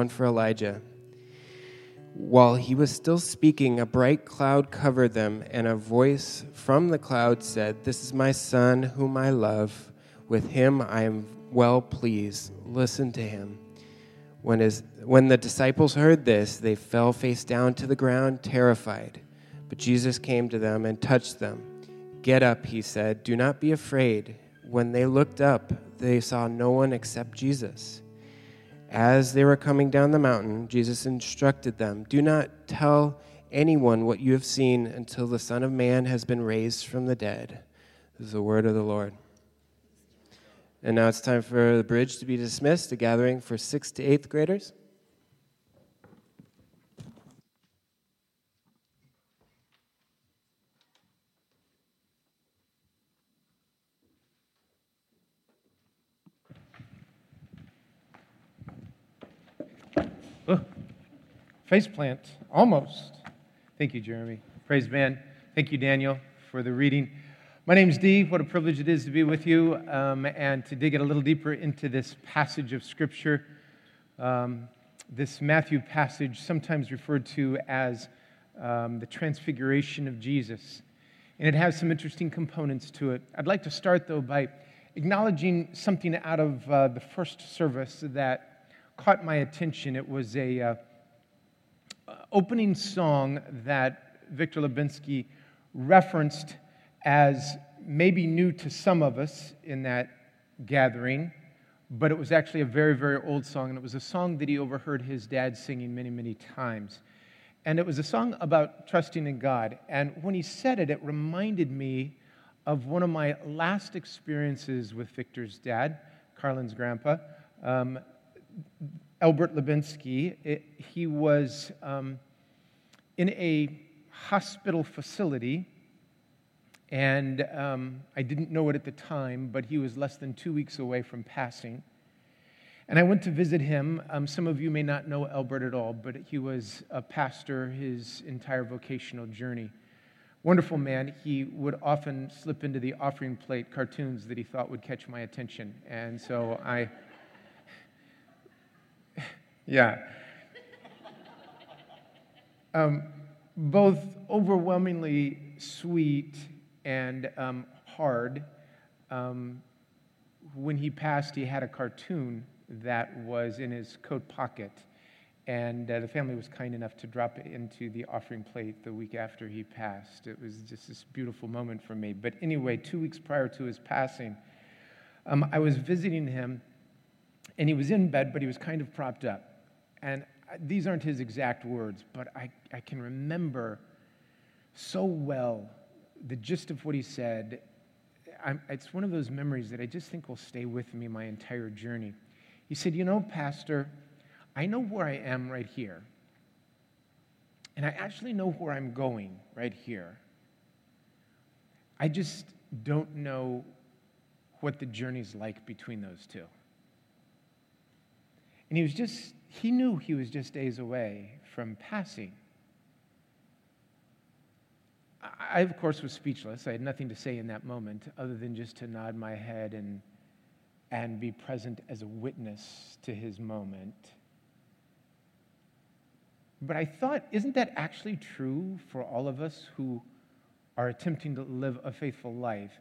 one for Elijah. While he was still speaking, a bright cloud covered them, and a voice from the cloud said, This is my son, whom I love. With him I am well pleased. Listen to him. When, his, when the disciples heard this, they fell face down to the ground, terrified. But Jesus came to them and touched them. Get up, he said. Do not be afraid. When they looked up, they saw no one except Jesus. As they were coming down the mountain, Jesus instructed them Do not tell anyone what you have seen until the Son of Man has been raised from the dead. This is the word of the Lord. And now it's time for the bridge to be dismissed, a gathering for sixth to eighth graders. Face plant, almost. Thank you, Jeremy. Praise man. Thank you, Daniel, for the reading. My name is Dee. What a privilege it is to be with you um, and to dig it a little deeper into this passage of Scripture. Um, this Matthew passage, sometimes referred to as um, the transfiguration of Jesus. And it has some interesting components to it. I'd like to start, though, by acknowledging something out of uh, the first service that caught my attention. It was a uh, opening song that Victor Lubinsky referenced as maybe new to some of us in that gathering, but it was actually a very, very old song, and it was a song that he overheard his dad singing many, many times. And it was a song about trusting in God. And when he said it, it reminded me of one of my last experiences with Victor's dad, Carlin's grandpa. Um, Albert Lubinsky. It, he was um, in a hospital facility, and um, I didn't know it at the time, but he was less than two weeks away from passing. And I went to visit him. Um, some of you may not know Albert at all, but he was a pastor his entire vocational journey. Wonderful man. He would often slip into the offering plate cartoons that he thought would catch my attention. And so I yeah. Um, both overwhelmingly sweet and um, hard. Um, when he passed, he had a cartoon that was in his coat pocket, and uh, the family was kind enough to drop it into the offering plate the week after he passed. It was just this beautiful moment for me. But anyway, two weeks prior to his passing, um, I was visiting him, and he was in bed, but he was kind of propped up. And these aren't his exact words, but I, I can remember so well the gist of what he said. I'm, it's one of those memories that I just think will stay with me my entire journey. He said, You know, Pastor, I know where I am right here. And I actually know where I'm going right here. I just don't know what the journey's like between those two. And he was just he knew he was just days away from passing. I, of course, was speechless. I had nothing to say in that moment other than just to nod my head and, and be present as a witness to his moment. But I thought, isn't that actually true for all of us who are attempting to live a faithful life?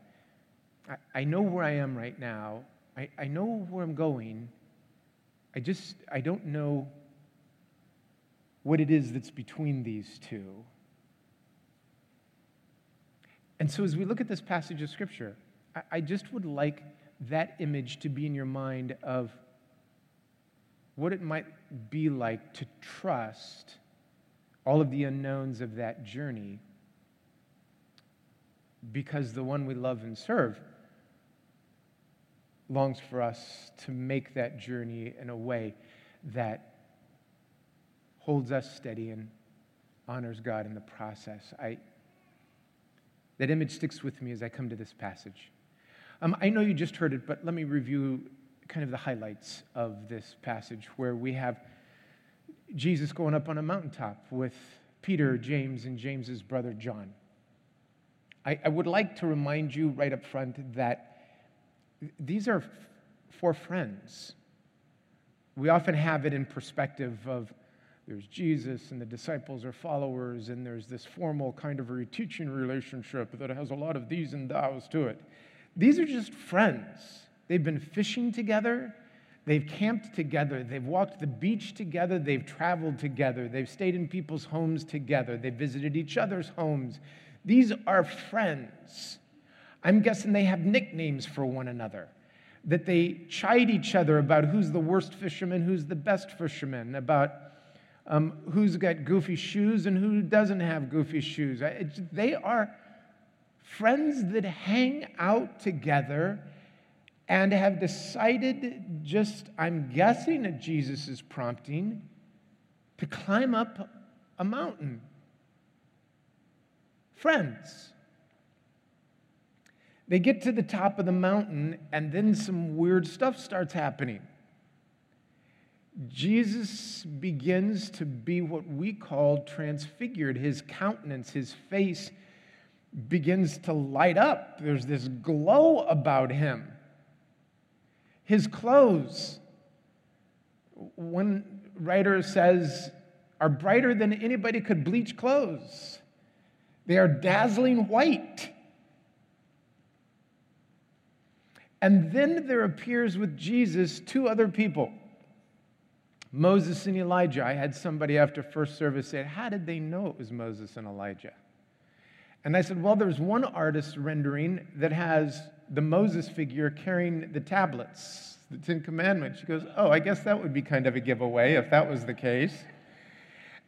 I, I know where I am right now, I, I know where I'm going, I just, I don't know what it is that's between these two. And so, as we look at this passage of Scripture, I, just would like that image to be in your mind of what it might be like to trust all of the unknowns of that journey because the one we love and serve longs for us to make that journey in a way that holds us steady and honors God in the process. I, that image sticks with me as I come to this passage. Um, I know you just heard it, but let me review kind of the highlights of this passage where we have Jesus going up on a mountaintop with Peter, James, and James's brother John. I, I would like to remind you right up front that these are four friends we often have it in perspective of there's Jesus and the disciples are followers, and there's this formal kind of a teaching relationship that has a lot of these and thous to it. These are just friends. They've been fishing together, they've camped together, they've walked the beach together, they've traveled together, they've stayed in people's homes together, they've visited each other's homes. These are friends. I'm guessing they have nicknames for one another that they chide each other about who's the worst fisherman, who's the best fisherman, about um, who's got goofy shoes and who doesn't have goofy shoes. It's, they are friends that hang out together and have decided, just I'm guessing at Jesus' prompting, to climb up a mountain. Friends. They get to the top of the mountain, and then some weird stuff starts happening. Jesus begins to be what we call transfigured. His countenance, his face begins to light up. There's this glow about him. His clothes, one writer says, are brighter than anybody could bleach clothes. They are dazzling white. And then there appears with Jesus two other people Moses and Elijah. I had somebody after first service say, How did they know it was Moses and Elijah? And I said, Well, there's one artist rendering that has the Moses figure carrying the tablets, the Ten Commandments. She goes, Oh, I guess that would be kind of a giveaway if that was the case.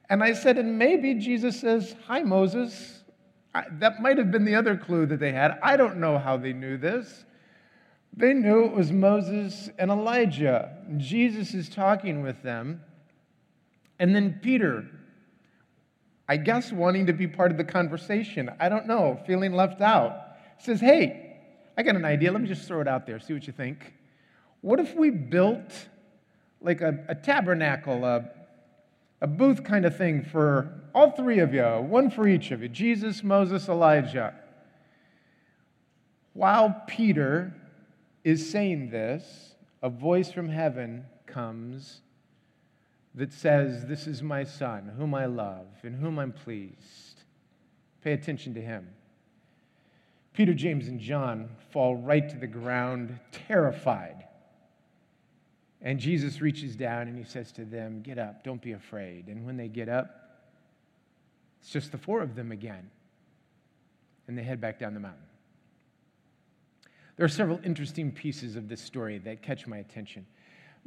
And I said, And maybe Jesus says, Hi, Moses. I, that might have been the other clue that they had. I don't know how they knew this. They knew it was Moses and Elijah. Jesus is talking with them. And then Peter, I guess wanting to be part of the conversation, I don't know, feeling left out, says, Hey, I got an idea. Let me just throw it out there, see what you think. What if we built like a, a tabernacle, a, a booth kind of thing for all three of you, one for each of you Jesus, Moses, Elijah? While Peter is saying this, a voice from heaven comes that says, This is my son, whom I love, in whom I'm pleased. Pay attention to him. Peter, James, and John fall right to the ground, terrified. And Jesus reaches down and he says to them, Get up, don't be afraid. And when they get up, it's just the four of them again. And they head back down the mountain. There are several interesting pieces of this story that catch my attention.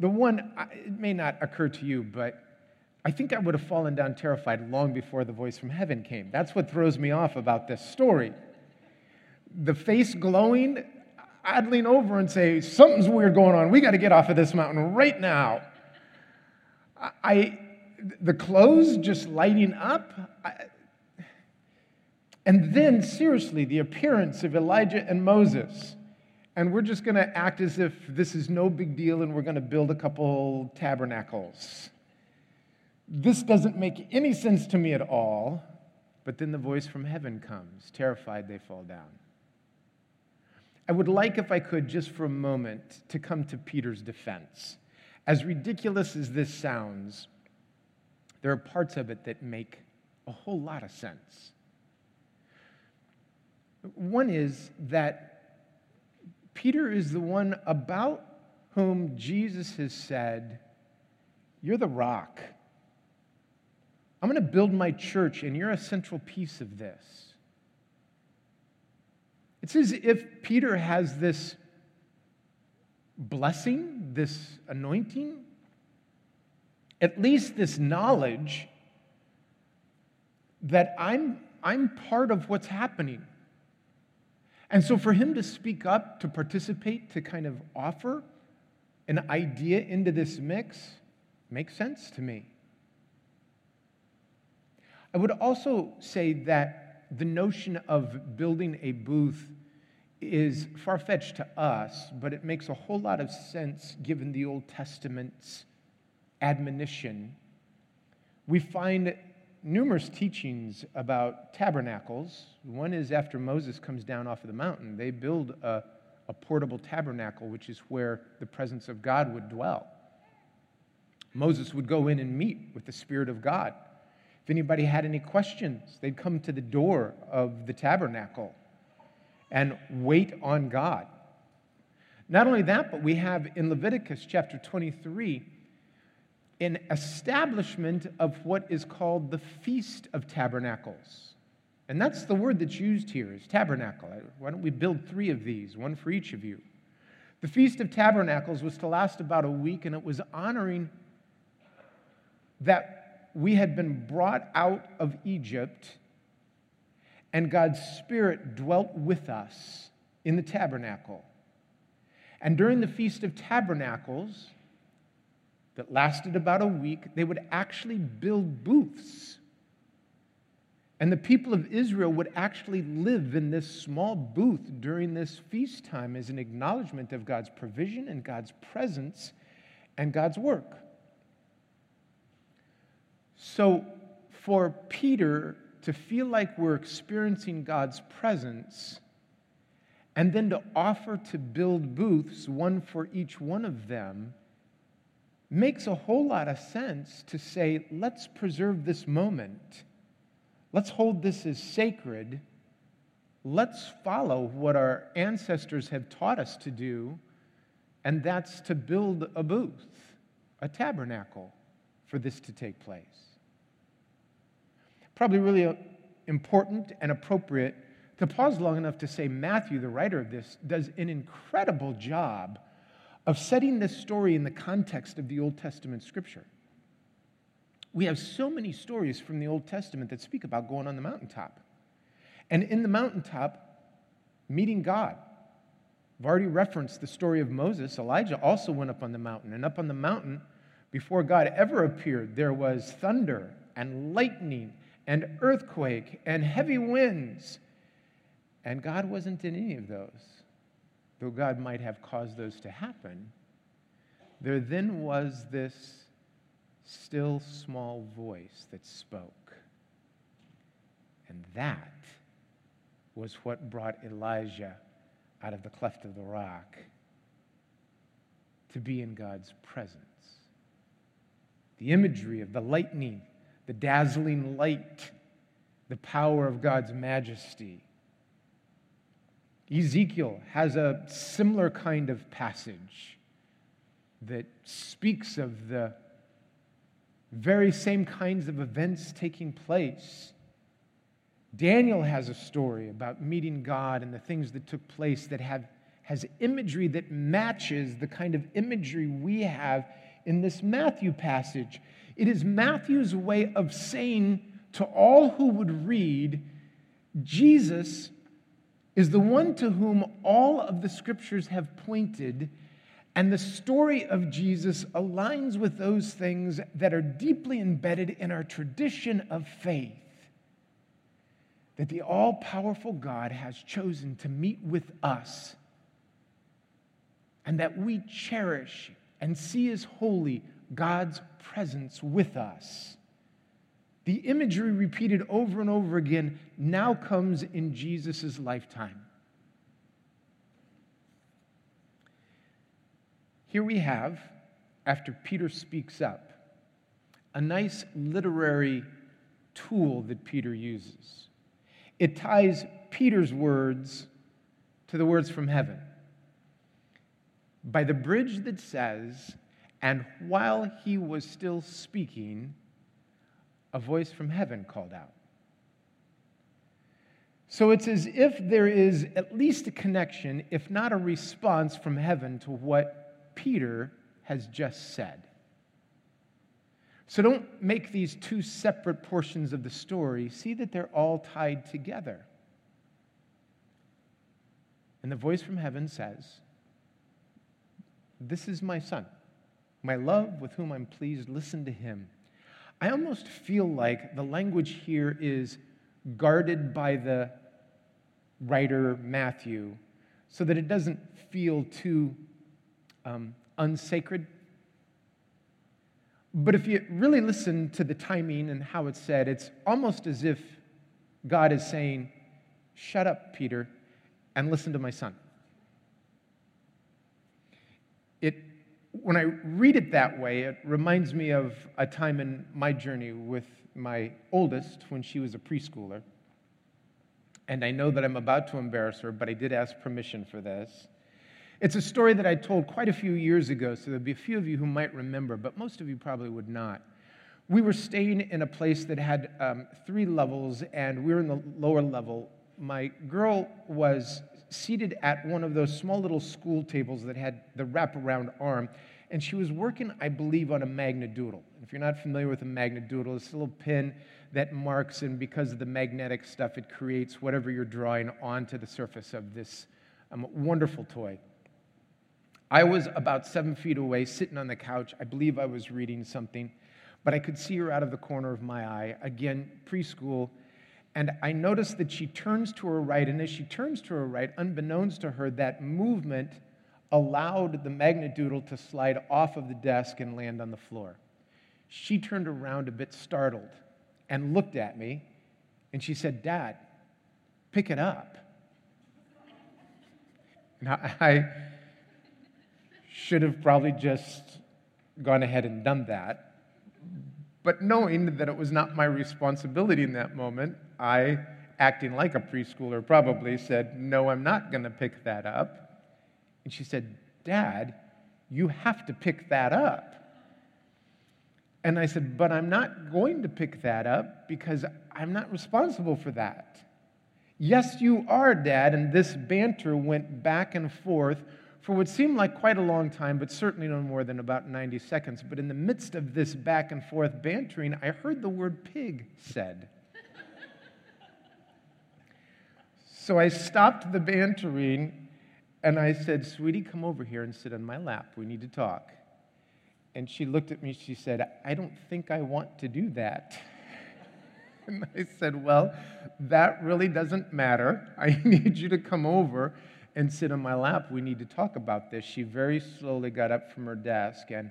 The one, it may not occur to you, but I think I would have fallen down terrified long before the voice from heaven came. That's what throws me off about this story. The face glowing, I'd lean over and say, Something's weird going on. We got to get off of this mountain right now. I, the clothes just lighting up. I, and then, seriously, the appearance of Elijah and Moses and we're just going to act as if this is no big deal and we're going to build a couple tabernacles. This doesn't make any sense to me at all. But then the voice from heaven comes. Terrified, they fall down. I would like, if I could, just for a moment, to come to Peter's defense. As ridiculous as this sounds, there are parts of it that make a whole lot of sense. One is that Peter is the one about whom Jesus has said, You're the rock. I'm going to build my church, and you're a central piece of this. It's as if Peter has this blessing, this anointing, at least this knowledge that I'm, I'm part of what's happening. And so for him to speak up, to participate, to kind of offer an idea into this mix makes sense to me. I would also say that the notion of building a booth is far fetched to us, but it makes a whole lot of sense given the Old Testament's admonition. We find numerous teachings about tabernacles. One is after Moses comes down off of the mountain, they build a, a portable tabernacle, which is where the presence of God would dwell. Moses would go in and meet with the Spirit of God. If anybody had any questions, they'd come to the door of the tabernacle and wait on God. Not only that, but we have in Leviticus chapter 23 an establishment of what is called the Feast of Tabernacles. And that's the word that's used here is tabernacle. Uh, why don't we build three of these, one for each of you? The Feast of Tabernacles was to last about a week, and it was honoring that we had been brought out of Egypt and God's Spirit dwelt with us in the tabernacle. And during the Feast of Tabernacles, that lasted about a week, they would actually build booths. And the people of Israel would actually live in this small booth during this feast time as an acknowledgement of God's provision and God's presence and God's work. So, for Peter to feel like we're experiencing God's presence and then to offer to build booths, one for each one of them, makes a whole lot of sense to say, let's preserve this moment. Let's hold this as sacred. Let's follow what our ancestors have taught us to do, and that's to build a booth, a tabernacle for this to take place. Probably really uh, important and appropriate to pause long enough to say Matthew, the writer of this, does an incredible job of setting this story in the context of the Old Testament scripture. We have so many stories from the Old Testament that speak about going on the mountaintop. And in the mountaintop, meeting God. I've already referenced the story of Moses. Elijah also went up on the mountain. And up on the mountain, before God ever appeared, there was thunder and lightning and earthquake and heavy winds. And God wasn't in any of those though God might have caused those to happen, there then was this still small voice that spoke. And that was what brought Elijah out of the cleft of the rock to be in God's presence. The imagery of the lightning, the dazzling light, the power of God's majesty Ezekiel has a similar kind of passage that speaks of the very same kinds of events taking place. Daniel has a story about meeting God and the things that took place that have, has imagery that matches the kind of imagery we have in this Matthew passage. It is Matthew's way of saying to all who would read, Jesus is the one to whom all of the scriptures have pointed, and the story of Jesus aligns with those things that are deeply embedded in our tradition of faith. That the all powerful God has chosen to meet with us, and that we cherish and see as holy God's presence with us. The imagery repeated over and over again now comes in Jesus' lifetime. Here we have, after Peter speaks up, a nice literary tool that Peter uses. It ties Peter's words to the words from heaven. By the bridge that says, And while he was still speaking, a voice from heaven called out. So it's as if there is at least a connection, if not a response from heaven to what Peter has just said. So don't make these two separate portions of the story. See that they're all tied together. And the voice from heaven says, This is my son, my love with whom I'm pleased. Listen to him. I almost feel like the language here is guarded by the writer Matthew so that it doesn't feel too um, unsacred. But if you really listen to the timing and how it's said, it's almost as if God is saying, Shut up, Peter, and listen to my son. It when I read it that way, it reminds me of a time in my journey with my oldest when she was a preschooler. And I know that I'm about to embarrass her, but I did ask permission for this. It's a story that I told quite a few years ago, so there'll be a few of you who might remember, but most of you probably would not. We were staying in a place that had um, three levels, and we were in the lower level. My girl was seated at one of those small little school tables that had the wraparound arm, and she was working, I believe, on a magnadoodle. If you're not familiar with a magnadoodle, it's a little pin that marks, and because of the magnetic stuff, it creates whatever you're drawing onto the surface of this um, wonderful toy. I was about seven feet away, sitting on the couch. I believe I was reading something, but I could see her out of the corner of my eye. Again, preschool. And I noticed that she turns to her right, and as she turns to her right, unbeknownst to her, that movement allowed the magnadoodle to slide off of the desk and land on the floor. She turned around a bit startled and looked at me, and she said, Dad, pick it up. And I should have probably just gone ahead and done that. But knowing that it was not my responsibility in that moment, I, acting like a preschooler, probably said, No, I'm not going to pick that up. And she said, Dad, you have to pick that up. And I said, But I'm not going to pick that up because I'm not responsible for that. Yes, you are, Dad. And this banter went back and forth for what seemed like quite a long time, but certainly no more than about 90 seconds. But in the midst of this back and forth bantering, I heard the word pig said. So I stopped the bantering and I said, Sweetie, come over here and sit on my lap. We need to talk. And she looked at me. She said, I don't think I want to do that. And I said, Well, that really doesn't matter. I need you to come over and sit on my lap. We need to talk about this. She very slowly got up from her desk and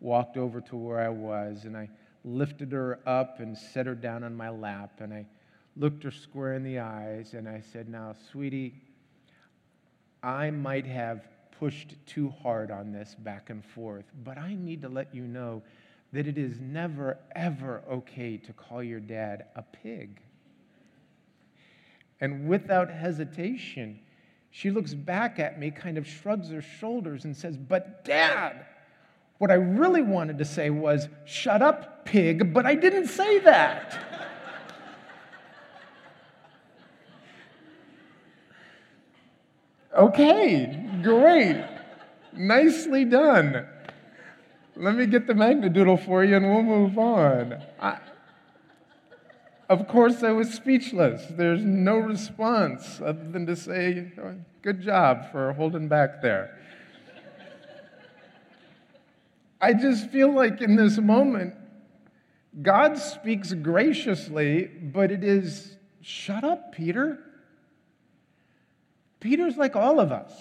walked over to where I was. And I lifted her up and set her down on my lap. And I looked her square in the eyes. And I said, Now, sweetie, I might have pushed too hard on this back and forth, but I need to let you know that it is never, ever okay to call your dad a pig. And without hesitation, she looks back at me, kind of shrugs her shoulders, and says, But dad, what I really wanted to say was, Shut up, pig, but I didn't say that. Okay, great. Nicely done. Let me get the Magnadoodle for you and we'll move on. I, of course, I was speechless. There's no response other than to say, oh, Good job for holding back there. I just feel like in this moment, God speaks graciously, but it is, Shut up, Peter. Peter's like all of us.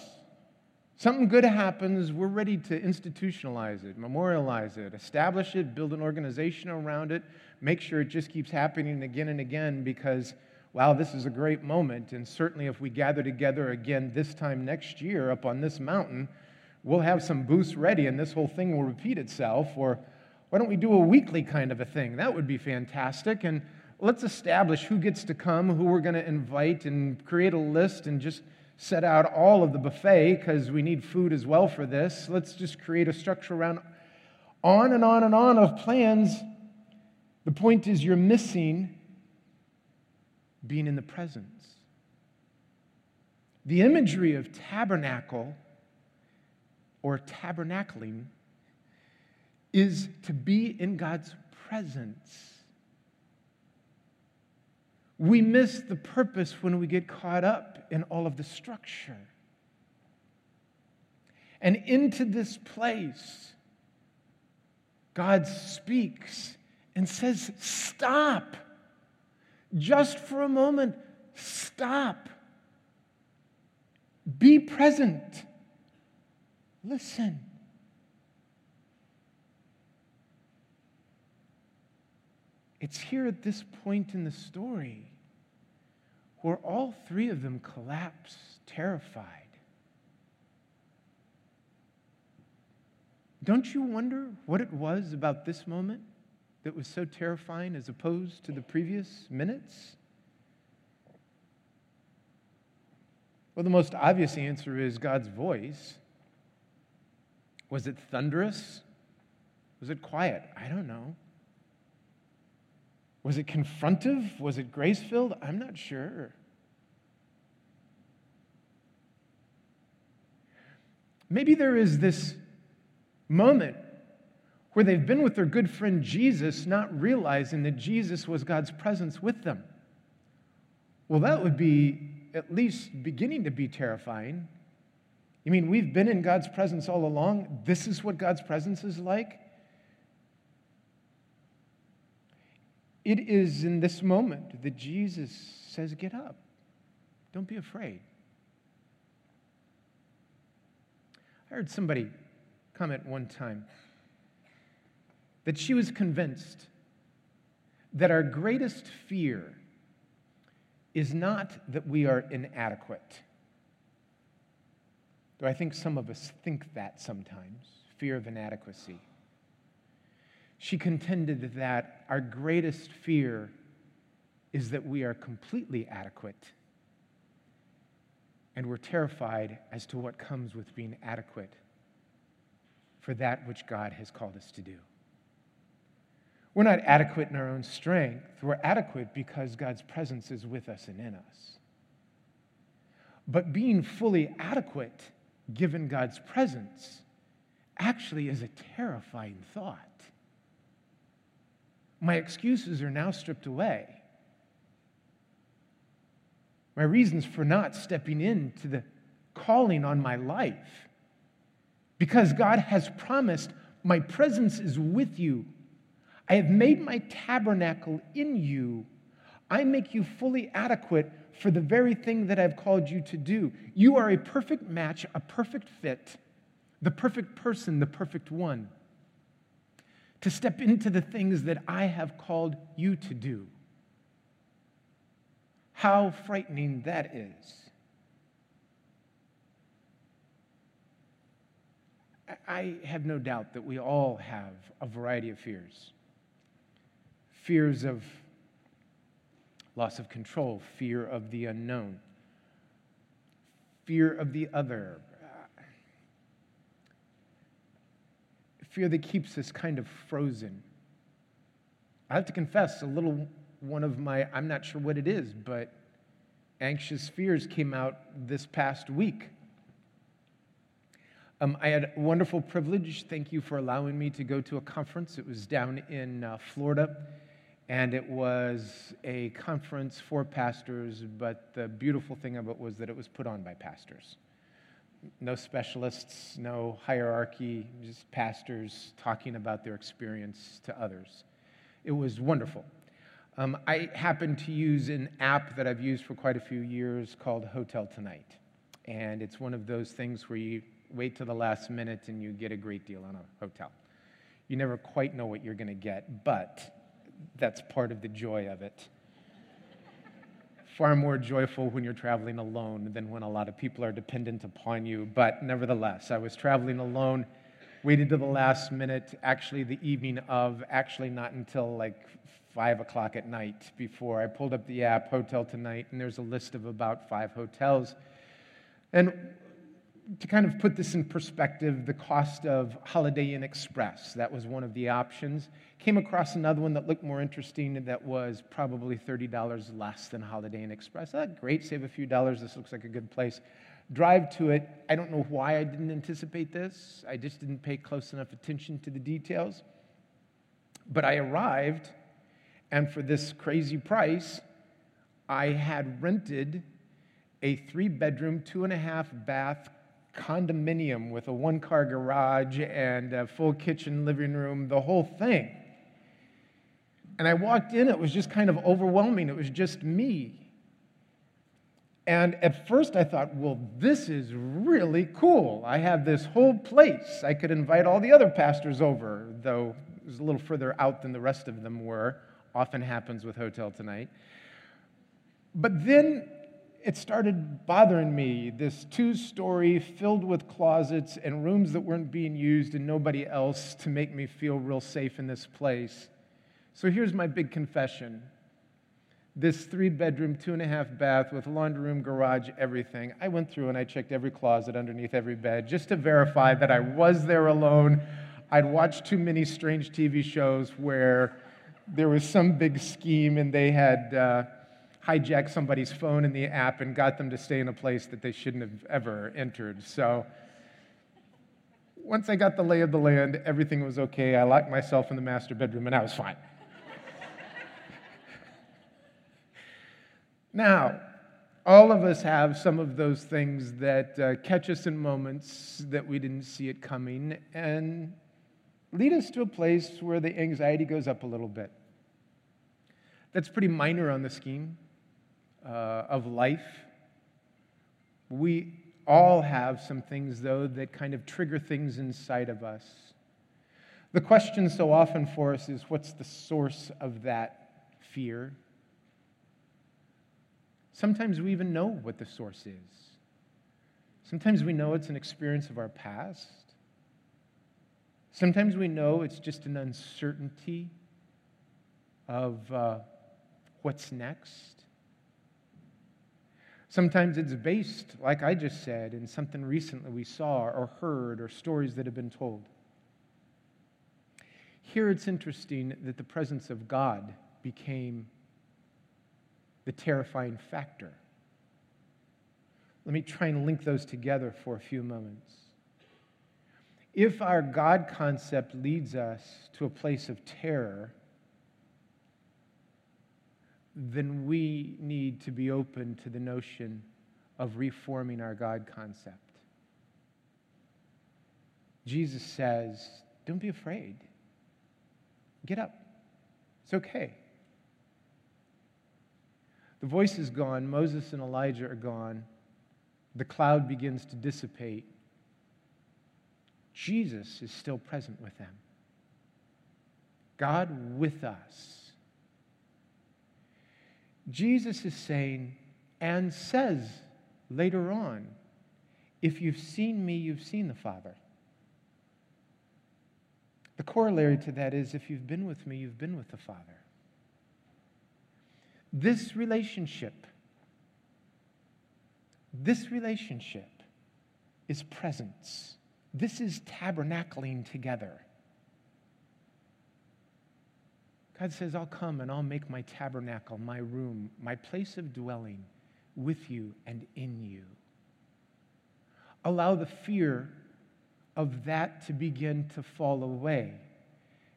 Something good happens, we're ready to institutionalize it, memorialize it, establish it, build an organization around it, make sure it just keeps happening again and again because, wow, this is a great moment. And certainly if we gather together again this time next year up on this mountain, we'll have some booths ready and this whole thing will repeat itself. Or why don't we do a weekly kind of a thing? That would be fantastic. And let's establish who gets to come, who we're going to invite, and create a list and just set out all of the buffet because we need food as well for this. Let's just create a structure around on and on and on of plans. The point is, you're missing being in the presence. The imagery of tabernacle or tabernacling is to be in God's presence. We miss the purpose when we get caught up in all of the structure. And into this place, God speaks and says, Stop. Just for a moment, stop. Be present. Listen. It's here at this point in the story where all three of them collapse, terrified. Don't you wonder what it was about this moment that was so terrifying as opposed to the previous minutes? Well, the most obvious answer is God's voice. Was it thunderous? Was it quiet? I don't know. Was it confrontive? Was it grace filled? I'm not sure. Maybe there is this moment where they've been with their good friend Jesus, not realizing that Jesus was God's presence with them. Well, that would be at least beginning to be terrifying. You mean we've been in God's presence all along? This is what God's presence is like? It is in this moment that Jesus says, Get up. Don't be afraid. I heard somebody comment one time that she was convinced that our greatest fear is not that we are inadequate. Though I think some of us think that sometimes fear of inadequacy. She contended that our greatest fear is that we are completely adequate. And we're terrified as to what comes with being adequate for that which God has called us to do. We're not adequate in our own strength. We're adequate because God's presence is with us and in us. But being fully adequate, given God's presence, actually is a terrifying thought. My excuses are now stripped away. My reasons for not stepping into the calling on my life. Because God has promised, My presence is with you I have made my tabernacle in you. I make you fully adequate for the very thing that I've called you to do. You are a perfect match, a perfect fit, the perfect person, the perfect one to step into the things that I have called you to do. How frightening that is. I have no doubt that we all have a variety of fears fears of loss of control, fear of the unknown, fear of the other, fear that keeps us kind of frozen. I have to confess, a little one of my, I'm not sure what it is, but anxious fears came out this past week. Um, I had a wonderful privilege. Thank you for allowing me to go to a conference. It was down in uh, Florida and it was a conference for pastors, but the beautiful thing of it was that it was put on by pastors. No specialists, no hierarchy, just pastors talking about their experience to others. It was wonderful. Um, I happen to use an app that I've used for quite a few years called Hotel Tonight. And it's one of those things where you wait to the last minute and you get a great deal on a hotel. You never quite know what you're going to get, but that's part of the joy of it. Far more joyful when you're traveling alone than when a lot of people are dependent upon you. But nevertheless, I was traveling alone, waited to the last minute, actually, the evening of, actually, not until like five o'clock at night before I pulled up the app, Hotel Tonight, and there's a list of about five hotels. And to kind of put this in perspective, the cost of Holiday Inn Express, that was one of the options. Came across another one that looked more interesting that was probably $30 less than Holiday Inn Express. Thought, great, save a few dollars. This looks like a good place. Drive to it. I don't know why I didn't anticipate this. I just didn't pay close enough attention to the details. But I arrived, and for this crazy price, I had rented a three bedroom, two and a half bath condominium with a one car garage and a full kitchen, living room, the whole thing. And I walked in, it was just kind of overwhelming. It was just me. And at first I thought, well, this is really cool. I have this whole place. I could invite all the other pastors over, though it was a little further out than the rest of them were. Often happens with Hotel Tonight. But then it started bothering me this two story filled with closets and rooms that weren't being used and nobody else to make me feel real safe in this place. So here's my big confession this three bedroom, two and a half bath with laundry room, garage, everything. I went through and I checked every closet underneath every bed just to verify that I was there alone. I'd watched too many strange TV shows where there was some big scheme and they had. Uh, hijacked somebody's phone in the app and got them to stay in a place that they shouldn't have ever entered. So once I got the lay of the land, everything was okay. I locked myself in the master bedroom and I was fine. now, all of us have some of those things that uh, catch us in moments that we didn't see it coming and lead us to a place where the anxiety goes up a little bit. That's pretty minor on the scheme uh, of life. We all have some things, though, that kind of trigger things inside of us. The question so often for us is what's the source of that fear? Sometimes we even know what the source is. Sometimes we know it's an experience of our past. Sometimes we know it's just an uncertainty of uh, what's next. Sometimes it's based, like I just said, in something recently we saw or heard or stories that have been told. Here it's interesting that the presence of God became the terrifying factor. Let me try and link those together for a few moments. If our God concept leads us to a place of terror, then we need to be open to the notion of reforming our God concept. Jesus says, Don't be afraid. Get up. It's okay. The voice is gone. Moses and Elijah are gone. The cloud begins to dissipate. Jesus is still present with them. God with us. Jesus is saying and says later on, if you've seen me, you've seen the Father. The corollary to that is if you've been with me, you've been with the Father. This relationship, this relationship is presence. This is tabernacling together. God says, I'll come and I'll make my tabernacle, my room, my place of dwelling with you and in you. Allow the fear of that to begin to fall away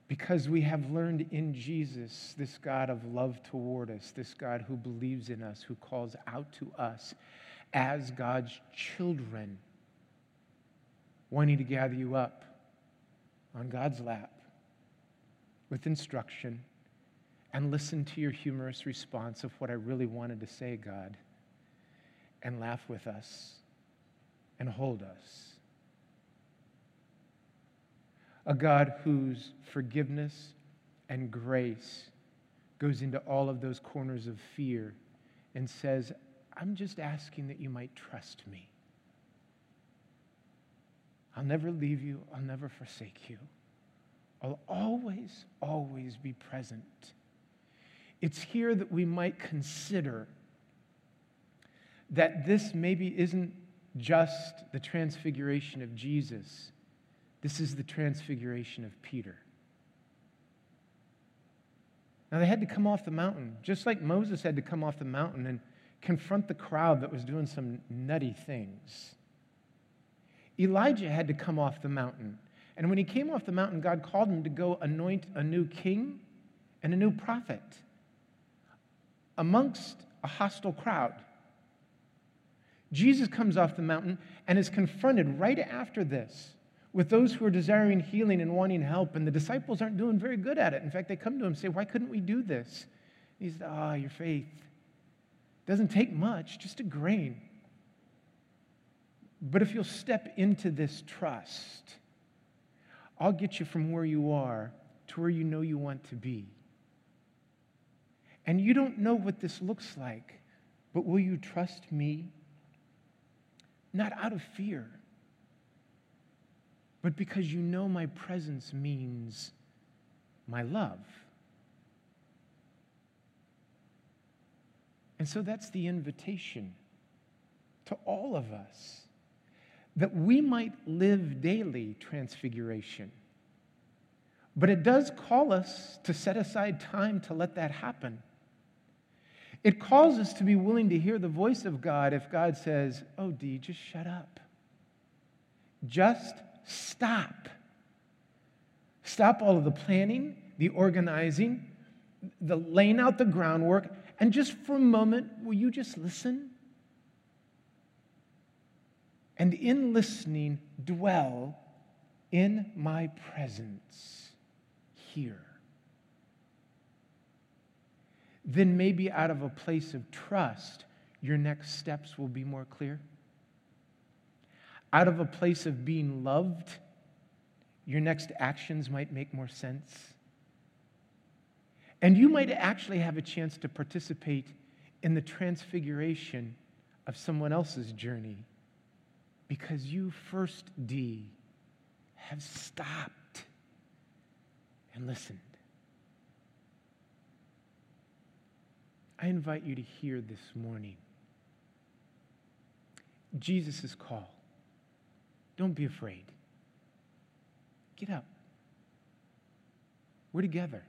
because we have learned in Jesus this God of love toward us, this God who believes in us, who calls out to us as God's children, wanting to gather you up on God's lap with instruction and listen to your humorous response of what I really wanted to say, God, and laugh with us and hold us. A God whose forgiveness and grace goes into all of those corners of fear and says, I'm just asking that you might trust me. I'll never leave you, I'll never forsake you. I'll always, always be present. It's here that we might consider that this maybe isn't just the transfiguration of Jesus, this is the transfiguration of Peter. Now, they had to come off the mountain, just like Moses had to come off the mountain and confront the crowd that was doing some nutty things. Elijah had to come off the mountain. And when he came off the mountain, God called him to go anoint a new king and a new prophet amongst a hostile crowd. Jesus comes off the mountain and is confronted right after this with those who are desiring healing and wanting help, and the disciples aren't doing very good at it. In fact, they come to him and say, Why couldn't we do this? And he said, Ah, oh, your faith doesn't take much, just a grain. But if you'll step into this trust, I'll get you from where you are to where you know you want to be. And you don't know what this looks like, But will you trust me? Not out of fear, but because you know my presence means my love. And so that's the invitation to all of us that we might live daily transfiguration. But it does call us to set aside time to let that happen. It calls us to be willing to hear the voice of God if God says, Oh, Dee, just shut up. Just stop. Stop all of the planning, the organizing, the laying out the groundwork, and just for a moment, will you just listen? And in listening, dwell in my presence here. Then, maybe out of a place of trust, your next steps will be more clear. Out of a place of being loved, your next actions might make more sense. And you might actually have a chance to participate in the transfiguration of someone else's journey because you, first D, have stopped and listened. I invite you to hear this morning Jesus' call. Don't be afraid. Get up. We're together.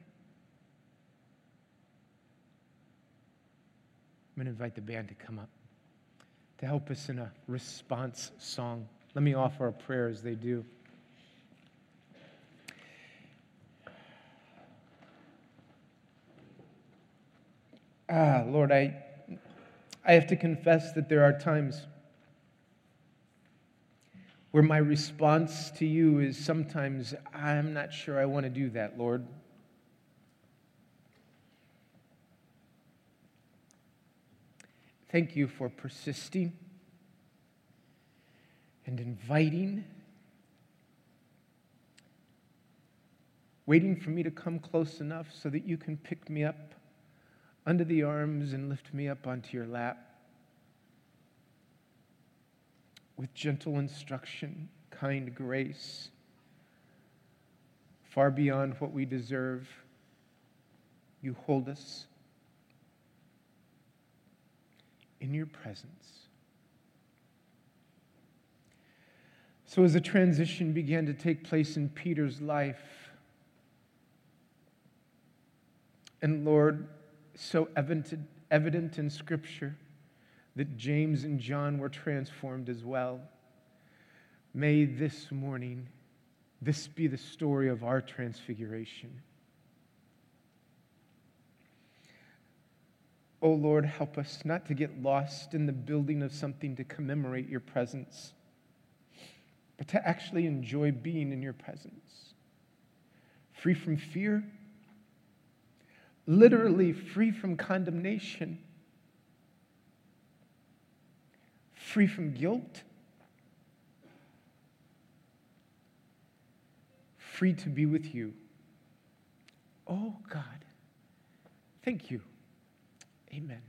I'm going to invite the band to come up to help us in a response song. Let me offer a prayer as they do. Ah, Lord, I, I have to confess that there are times where my response to you is sometimes, I'm not sure I want to do that, Lord. Thank you for persisting and inviting, waiting for me to come close enough so that you can pick me up under the arms and lift me up onto your lap with gentle instruction, kind grace, far beyond what we deserve. You hold us in your presence. So, as a transition began to take place in Peter's life, and Lord, so evident, evident in Scripture that James and John were transformed as well, may this morning this be the story of our transfiguration. Oh Lord, help us not to get lost in the building of something to commemorate your presence, but to actually enjoy being in your presence. Free from fear, literally free from condemnation, free from guilt, free to be with you. Oh God, thank you. Amen.